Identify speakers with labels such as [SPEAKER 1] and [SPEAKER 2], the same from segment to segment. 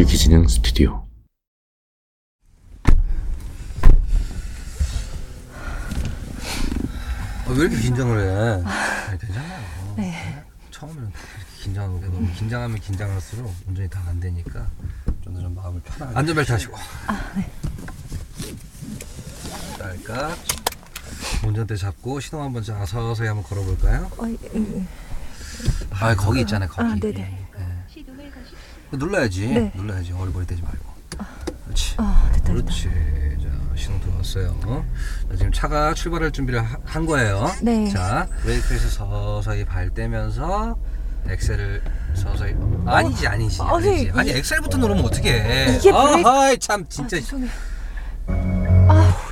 [SPEAKER 1] 유기진행 스튜디오
[SPEAKER 2] 아, 왜 이렇게 긴장을 해? 아니, 되잖아요.
[SPEAKER 3] 네.
[SPEAKER 2] 처음에는 이렇게 긴장하고 너무 긴장하면 긴장할수록 운전이 다 안 되니까 좀더 좀 마음을 편하게. 안전벨트 하시고. 아, 네. 딸깍. 운전대 잡고 시동 한번 자 서서히 한번 걸어볼까요?
[SPEAKER 3] 어, 예, 예.
[SPEAKER 2] 아 거기 있잖아요 거기.
[SPEAKER 3] 아, 네네.
[SPEAKER 2] 네. 눌러야지.
[SPEAKER 3] 네.
[SPEAKER 2] 눌러야지 어리버리 되지 말고. 그렇지.
[SPEAKER 3] 아, 됐다.
[SPEAKER 2] 그렇지. 자, 시동 들어왔어요. 자, 지금 차가 출발할 준비를 하- 한 거예요.
[SPEAKER 3] 네.
[SPEAKER 2] 자, 브레이크에서 서서히 발 떼면서 엑셀을 서서히 아니지 아니지
[SPEAKER 3] 아니,
[SPEAKER 2] 아니지 아니
[SPEAKER 3] 이-
[SPEAKER 2] 엑셀부터 누르면 어떻게 해?
[SPEAKER 3] 이게 브레이크-
[SPEAKER 2] 아이 참
[SPEAKER 3] 아,
[SPEAKER 2] 진짜.
[SPEAKER 3] 아,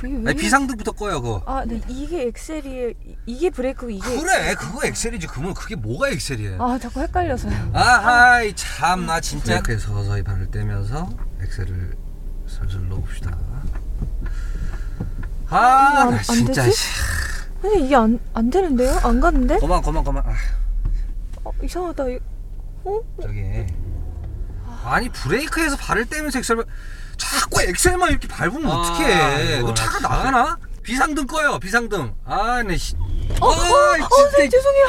[SPEAKER 2] 아니, 비상등부터 꺼요 그거.
[SPEAKER 3] 아, 네. 이게 엑셀이에요. 이- 이게 브레이크고 이게
[SPEAKER 2] 그래 그거 엑셀이지 그러면 그게 뭐가 엑셀이에요?
[SPEAKER 3] 아, 자꾸 헷갈려서요.
[SPEAKER 2] 아하이 참나 진짜 그래서 서서히 발을 떼면서 엑셀을 슬슬 넣읍시다
[SPEAKER 3] 안-
[SPEAKER 2] 아나
[SPEAKER 3] 안
[SPEAKER 2] 진짜
[SPEAKER 3] 되지?
[SPEAKER 2] 씨.
[SPEAKER 3] 아니, 이게 안, 안 되는데요? 안 가는데?
[SPEAKER 2] 그만 그만 그만 아,
[SPEAKER 3] 어, 이상하다. 이- 어?
[SPEAKER 2] 저기 아니 브레이크에서 발을 떼면서 엑셀 자꾸 엑셀만 이렇게 밟으면
[SPEAKER 4] 아,
[SPEAKER 2] 어떡해 너 차가
[SPEAKER 4] 나
[SPEAKER 2] 나가나? 비상등 꺼요 비상등 아네 씨.
[SPEAKER 3] 어, 어,
[SPEAKER 2] 아,
[SPEAKER 3] 어,
[SPEAKER 2] 진짜
[SPEAKER 3] 선생님 죄송해요.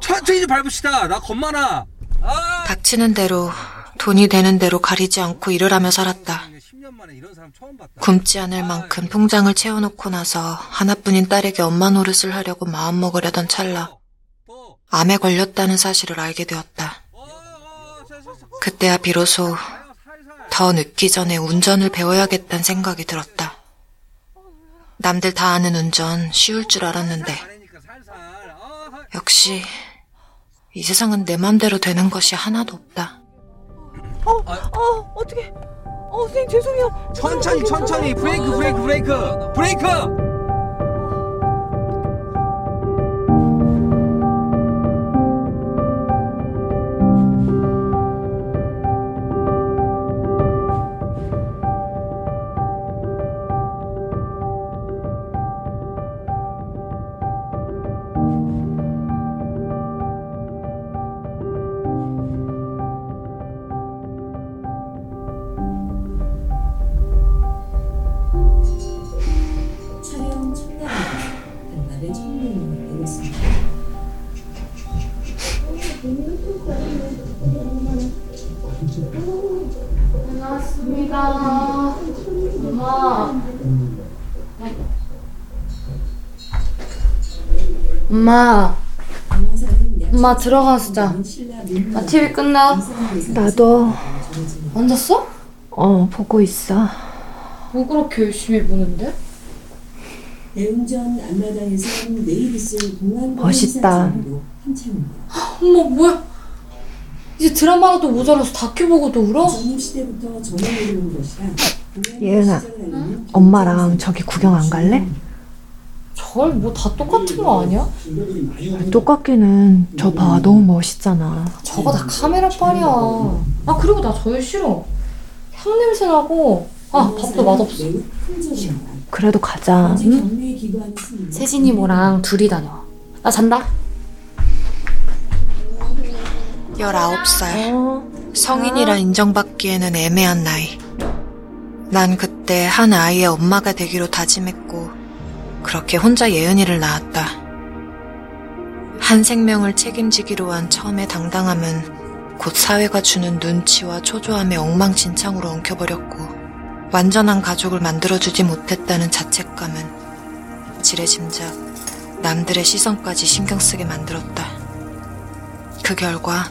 [SPEAKER 2] 천천히 좀 밟읍시다 나 겁많아 아
[SPEAKER 5] 닥치는 대로 돈이 되는 대로 가리지 않고 일을 하며 살았다.
[SPEAKER 2] 10년 만에 이런 사람 처음 봤다
[SPEAKER 5] 굶지 않을 만큼 통장을 채워놓고 나서 하나뿐인 딸에게 엄마 노릇을 하려고 마음먹으려던 찰나
[SPEAKER 2] 또,
[SPEAKER 5] 암에 걸렸다는 사실을 알게 되었다. 그때야 비로소. 더 늦기 전에 운전을 배워야겠다는 생각이 들었다. 남들 다 아는 운전 쉬울 줄 알았는데 역시 이 세상은 내 맘대로 되는 것이 하나도 없다.
[SPEAKER 3] 어, 어, 어떻게? 어, 선생님 죄송해요.
[SPEAKER 4] 천천히. 천천히 브레이크 브레이크 브레이크 브레이크
[SPEAKER 6] 반갑습니다. 엄마. 엄마, 엄마 들어가서 자. 나 TV 끝나.
[SPEAKER 3] 나도
[SPEAKER 6] 앉았어?
[SPEAKER 3] 어, 보고 있어.
[SPEAKER 6] 뭐 그렇게 열심히 보는데?
[SPEAKER 7] 대웅전 앞마당에서 내일 있을 공항
[SPEAKER 3] 멋있다.
[SPEAKER 7] 한창입니다.
[SPEAKER 6] 엄마 뭐야? 이제 드라마라도 모자라서 다큐 보고도 울어?
[SPEAKER 7] 시대부터 온 것이라
[SPEAKER 3] 예은아, 엄마랑 저기 구경 안 갈래?
[SPEAKER 6] 절 뭐 다 똑같은 거 아니야?
[SPEAKER 3] 똑같기는 저 봐, 너무 멋있잖아.
[SPEAKER 6] 저거 다 카메라 빨이야. 아 그리고 나 저일 싫어. 향 냄새 나고. 아 밥도 맛없어.
[SPEAKER 3] 그래도 가자. 응?
[SPEAKER 6] 세진이 모랑 둘이 다녀. 나 잔다.
[SPEAKER 5] 19살.
[SPEAKER 3] 어,
[SPEAKER 5] 성인이라 인정받기에는 애매한 나이. 난 그때 한 아이의 엄마가 되기로 다짐했고, 그렇게 혼자 예은이를 낳았다. 한 생명을 책임지기로 한 처음의 당당함은 곧 사회가 주는 눈치와 초조함에 엉망진창으로 엉켜버렸고, 완전한 가족을 만들어주지 못했다는 자책감은 지레짐작 남들의 시선까지 신경 쓰게 만들었다. 그 결과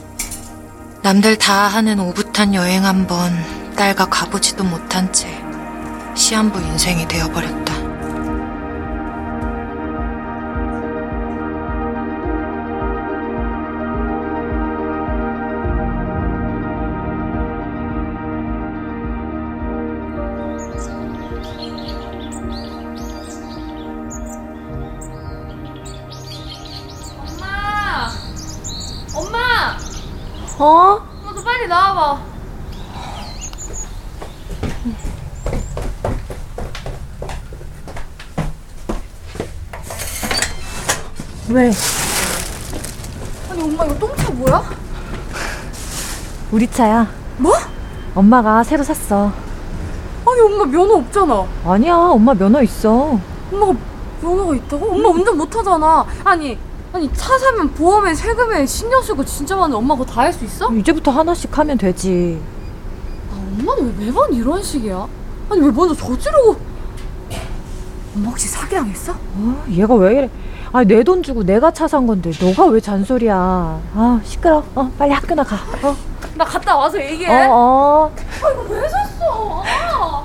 [SPEAKER 5] 남들 다 하는 오붓한 여행 한번 딸과 가보지도 못한 채 시한부 인생이 되어버렸다.
[SPEAKER 3] 어?
[SPEAKER 6] 엄마 너 빨리 나와봐.
[SPEAKER 3] 왜?
[SPEAKER 6] 아니 엄마 이거 똥차 뭐야?
[SPEAKER 3] 우리 차야.
[SPEAKER 1] 뭐?
[SPEAKER 3] 엄마가 새로 샀어.
[SPEAKER 1] 아니 엄마 면허 없잖아.
[SPEAKER 3] 아니야, 엄마 면허 있어.
[SPEAKER 1] 엄마가 면허가 있다고? 엄마 운전 못하잖아. 아니 아니 차 사면 보험에 세금에 신경 쓰고 진짜 많은데 엄마 그거 다 할 수 있어?
[SPEAKER 3] 이제부터 하나씩 하면 되지.
[SPEAKER 1] 아, 엄마는 왜 매번 이런 식이야? 아니 왜 먼저 저지르고 엄마 혹시 사기당했어?
[SPEAKER 3] 어, 얘가 왜 이래? 아, 내 돈 주고 내가 차 산 건데 너가 왜 잔소리야? 아, 시끄러. 어, 빨리 학교나 가. 어,
[SPEAKER 1] 나 갔다 와서 얘기해.
[SPEAKER 3] 어, 어.
[SPEAKER 1] 왜 샀어? 아.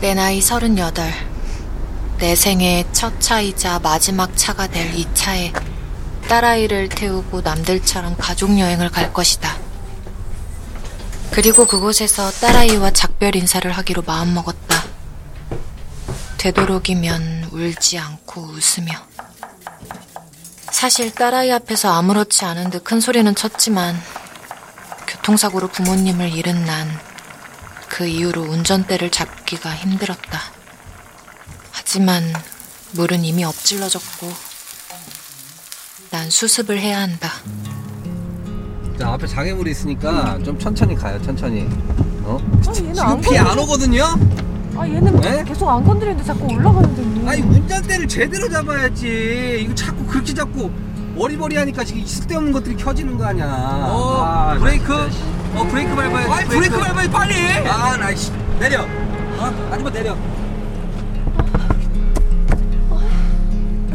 [SPEAKER 5] 내 나이 서른여덟. 내 생애 첫 차이자 마지막 차가 될 이 차에 딸아이를 태우고 남들처럼 가족여행을 갈 것이다. 그리고 그곳에서 딸아이와 작별 인사를 하기로 마음먹었다. 되도록이면 울지 않고 웃으며. 사실 딸아이 앞에서 아무렇지 않은 듯 큰 소리는 쳤지만 교통사고로 부모님을 잃은 난 그 이후로 운전대를 잡기가 힘들었다. 하지만 물은 이미 엎질러졌고 난 수습을 해야 한다.
[SPEAKER 2] 자 앞에 장애물이 있으니까 좀 천천히 가요 천천히 어?
[SPEAKER 3] 아, 얘는
[SPEAKER 2] 지금
[SPEAKER 3] 안
[SPEAKER 2] 피안
[SPEAKER 3] 건드려.
[SPEAKER 2] 오거든요?
[SPEAKER 3] 아, 얘는
[SPEAKER 2] 네?
[SPEAKER 3] 계속 안 건드리는데 자꾸 올라가는데. 뭐.
[SPEAKER 2] 아니 운전대를 제대로 잡아야지 이거 자꾸 그렇게 잡고 어리버리하니까 지금 쓸데없는 것들이 켜지는 거 아니야
[SPEAKER 4] 어
[SPEAKER 2] 아,
[SPEAKER 4] 브레이크. 어 브레이크 밟아야지 아니 브레이크 밟아야지 빨리
[SPEAKER 2] 아나 씨. 내려 어? 아줌마 내려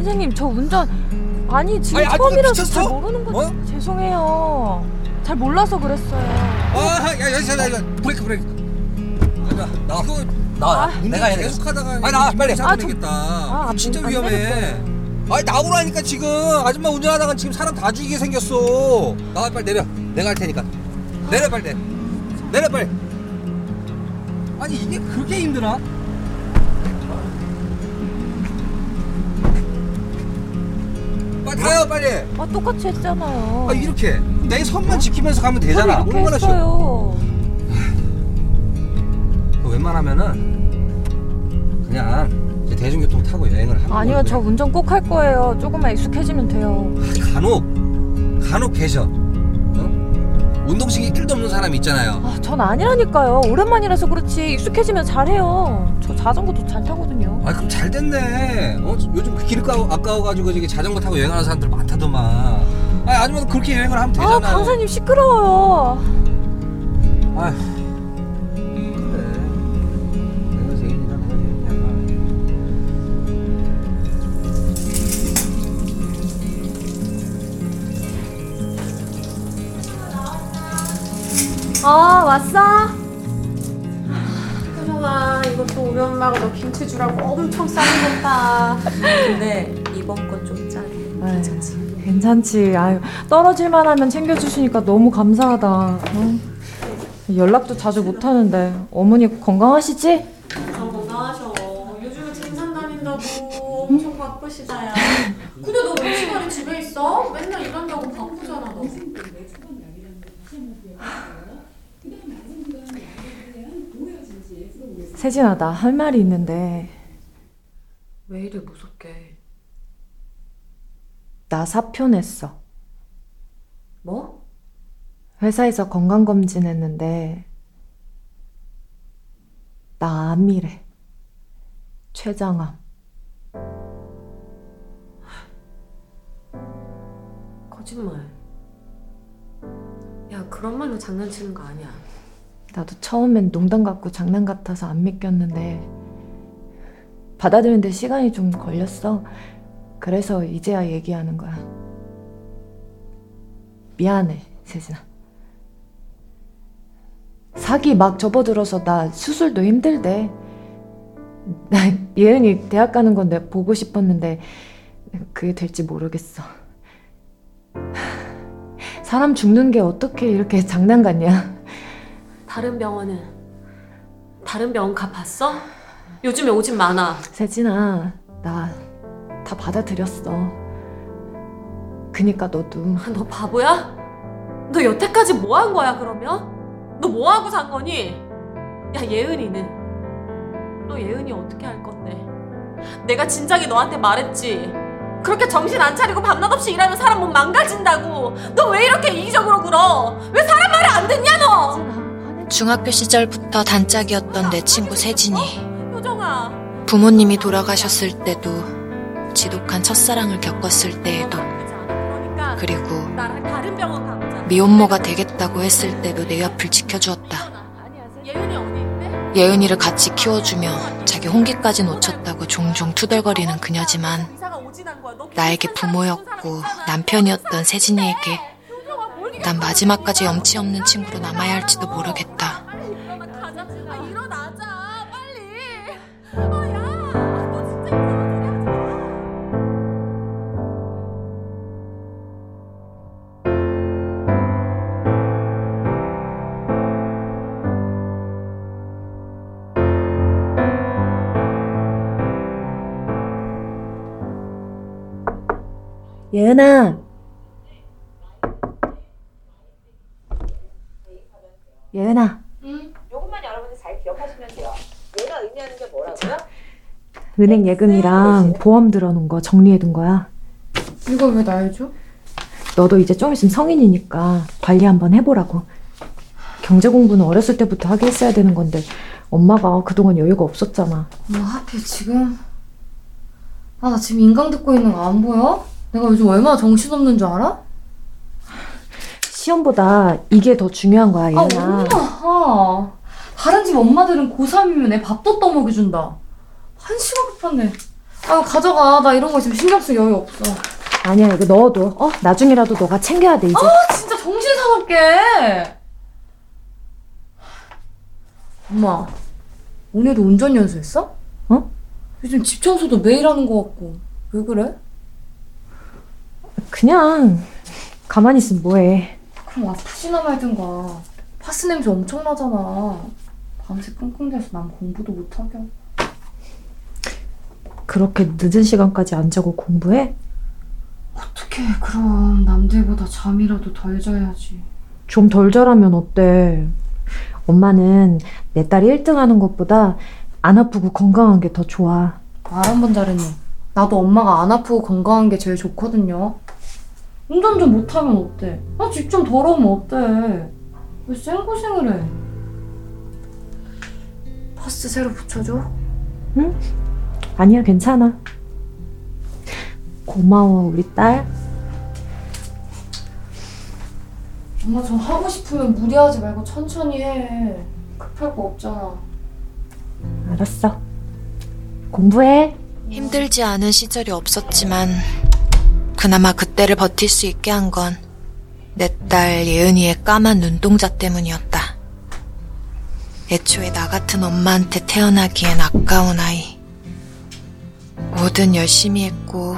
[SPEAKER 3] 선생님, 저 운전 아니 지금
[SPEAKER 2] 아니, 아줌마
[SPEAKER 3] 처음이라서
[SPEAKER 2] 미쳤어?
[SPEAKER 3] 잘 모르는 거지.
[SPEAKER 2] 어?
[SPEAKER 3] 죄송해요. 잘 몰라서 그랬어요.
[SPEAKER 2] 아야 여기서 야 브레이크 브레이크 아줌마 나 이거
[SPEAKER 4] 나
[SPEAKER 2] 내가 해야 계속 하다가
[SPEAKER 4] 아니, 나 빨리.
[SPEAKER 2] 아,
[SPEAKER 3] 아,
[SPEAKER 2] 되겠다
[SPEAKER 3] 아, 안
[SPEAKER 2] 진짜
[SPEAKER 3] 되- 안
[SPEAKER 2] 위험해 아니 나오라니까 지금 아줌마 운전하다가 지금 사람 다 죽이게 생겼어 나와 빨리 내려 내가 할 테니까 내려 빨리 내려, 내려 빨리 아니 이게 그렇게 힘드나? 가요 빨리
[SPEAKER 3] 아, 똑같이 했잖아요.
[SPEAKER 2] 아 이렇게 내 선만 지키면서 가면 되잖아
[SPEAKER 3] 이렇게
[SPEAKER 2] 얼마나 쉬워
[SPEAKER 3] 했어요.
[SPEAKER 2] 그 웬만하면은 그냥 이제 대중교통 타고 여행을 하는
[SPEAKER 3] 아니요. 저 운전 꼭 할 거예요. 조금만 익숙해지면 돼요.
[SPEAKER 2] 간혹 간혹 계셔 어? 운동신이 1도 없는 사람이 있잖아요
[SPEAKER 3] 아, 전 아니라니까요. 오랜만이라서 그렇지 익숙해지면 잘해요. 저 자전거도 잘 타거든요.
[SPEAKER 2] 아 그럼 잘 됐네 어? 요즘 길 아까워, 아까워가지고 저기 자전거 타고 여행하는 사람들 많다더만 아 아줌마도 그렇게 여행을 하면 되잖아
[SPEAKER 3] 아, 강사님 시끄러워요.
[SPEAKER 2] 아휴
[SPEAKER 1] 어 왔어? 현영아 이것도 우리 엄마가 너 김치 주라고 엄청 싸는 것다 근데 이번 거좀 짜네 괜찮지?
[SPEAKER 3] 괜찮지. 아유, 떨어질만 하면 챙겨주시니까 너무 감사하다. 어? 연락도 자주 못하는데 어머니 건강하시지?
[SPEAKER 1] 참 건강하셔 요즘은 생산 다닌다고 엄청 바쁘시다야 근데 너왜 시간에 집에 있어? 맨날 일한다고 바쁘잖아 너
[SPEAKER 3] 세진아, 나 할 말이 있는데
[SPEAKER 1] 왜 이래 무섭게
[SPEAKER 3] 나 사표 냈어.
[SPEAKER 1] 뭐?
[SPEAKER 3] 회사에서 건강검진 했는데 나 암이래. 췌장암.
[SPEAKER 1] 거짓말 야 그런 말로 장난치는 거 아니야
[SPEAKER 3] 나도 처음엔 농담 같고 장난 같아서 안 믿겼는데 받아들이는데 시간이 좀 걸렸어. 그래서 이제야 얘기하는 거야. 미안해, 세진아. 사기 막 접어들어서 나 수술도 힘들대. 나 예은이 대학 가는 건데 보고 싶었는데 그게 될지 모르겠어. 사람 죽는 게 어떻게 이렇게 장난 같냐?
[SPEAKER 1] 다른 병원은 다른 병원 가봤어? 요즘에 오진 많아
[SPEAKER 3] 세진아, 나 다 받아들였어. 그니까 너도
[SPEAKER 1] 아, 너 바보야? 너 여태까지 뭐 한 거야 그러면? 너 뭐 하고 산 거니? 야 예은이는 너 예은이 어떻게 할 건데? 내가 진작에 너한테 말했지. 그렇게 정신 안 차리고 밤낮 없이 일하면 사람 몸 망가진다고. 너 왜 이렇게 이기적으로 굴어? 왜 사람?
[SPEAKER 5] 중학교 시절부터 단짝이었던 내 친구 세진이
[SPEAKER 1] 효정아.
[SPEAKER 5] 부모님이 돌아가셨을 때도 지독한 첫사랑을 겪었을 때에도
[SPEAKER 1] 그러니까
[SPEAKER 5] 그리고. 미혼모가 되겠다고 했을 때도 내 옆을 지켜주었다.
[SPEAKER 1] 예은이?
[SPEAKER 5] 예은이를 같이 키워주며 자기 홍기까지 놓쳤다고 종종 투덜거리는 그녀지만 나에게 부모였고. 남편이었던 세진이에게 난 마지막까지 염치 없는 친구로 남아야 할지도 모르겠다.
[SPEAKER 1] 일어나 가자. 아, 일어나자. 빨리. 아, 야. 너 진짜 이상한 소리 하지 마.
[SPEAKER 3] 예은아. 예은아.
[SPEAKER 8] 요것만 여러분들 잘 기억하시면 돼요. 얘가 의미하는 게 뭐라고요?
[SPEAKER 3] 은행 예금이랑 보험 들어놓은 거 정리해둔 거야.
[SPEAKER 6] 이걸 왜날 줘?
[SPEAKER 3] 너도 이제 좀 있으면 성인이니까 관리 한번 해보라고. 경제 공부는 어렸을 때부터 하게 했어야 되는 건데 엄마가 그동안 여유가 없었잖아.
[SPEAKER 6] 뭐 하필 지금? 아, 나 지금 인강 듣고 있는 거 안 보여? 내가 요즘 얼마나 정신없는 줄 알아?
[SPEAKER 3] 시험보다 이게 더 중요한 거야,
[SPEAKER 6] 아,
[SPEAKER 3] 예은아.
[SPEAKER 6] 엄마! 아, 다른 집 엄마들은 고3이면 애 밥도 떠먹여준다. 한시간 급한데. 아, 가져가. 나 이런 거 있으면 신경 쓸 여유 없어.
[SPEAKER 3] 아니야, 이거 넣어도. 어? 나중이라도 너가 챙겨야 돼, 이제.
[SPEAKER 6] 아, 진짜 정신 사납게! 엄마, 오늘도 운전 연수했어?
[SPEAKER 3] 어?
[SPEAKER 6] 요즘 집 청소도 매일 하는 거 같고. 왜 그래?
[SPEAKER 3] 그냥 가만히 있으면 뭐해.
[SPEAKER 6] 그럼 아프지나 말든가. 파스 냄새 엄청 나잖아. 밤새 끙끙대서 남 공부도 못하게 하고.
[SPEAKER 3] 그렇게 늦은 시간까지 안 자고 공부해?
[SPEAKER 6] 어떡해, 그럼. 남들보다 잠이라도 덜 자야지.
[SPEAKER 3] 좀 덜 자라면 어때? 엄마는 내 딸이 1등 하는 것보다 안 아프고 건강한 게 더 좋아.
[SPEAKER 6] 말 한 번 잘했네. 나도 엄마가 안 아프고 건강한 게 제일 좋거든요. 운전 좀 못하면 어때? 나 집 좀 더러우면 어때? 왜 쌩고생을 해? 파스 새로 붙여줘?
[SPEAKER 3] 아니야, 괜찮아. 고마워, 우리 딸.
[SPEAKER 6] 엄마 좀 하고 싶으면 무리하지 말고 천천히 해. 급할 거 없잖아.
[SPEAKER 3] 알았어. 공부해.
[SPEAKER 5] 힘들지 않은 시절이 없었지만 그나마 그때를 버틸 수 있게 한 건 내 딸 예은이의 까만 눈동자 때문이었다. 애초에 나 같은 엄마한테 태어나기엔 아까운 아이. 뭐든 열심히 했고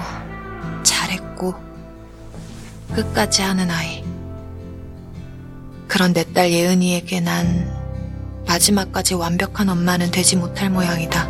[SPEAKER 5] 잘했고 끝까지 하는 아이. 그런 내 딸 예은이에게 난 마지막까지 완벽한 엄마는 되지 못할 모양이다.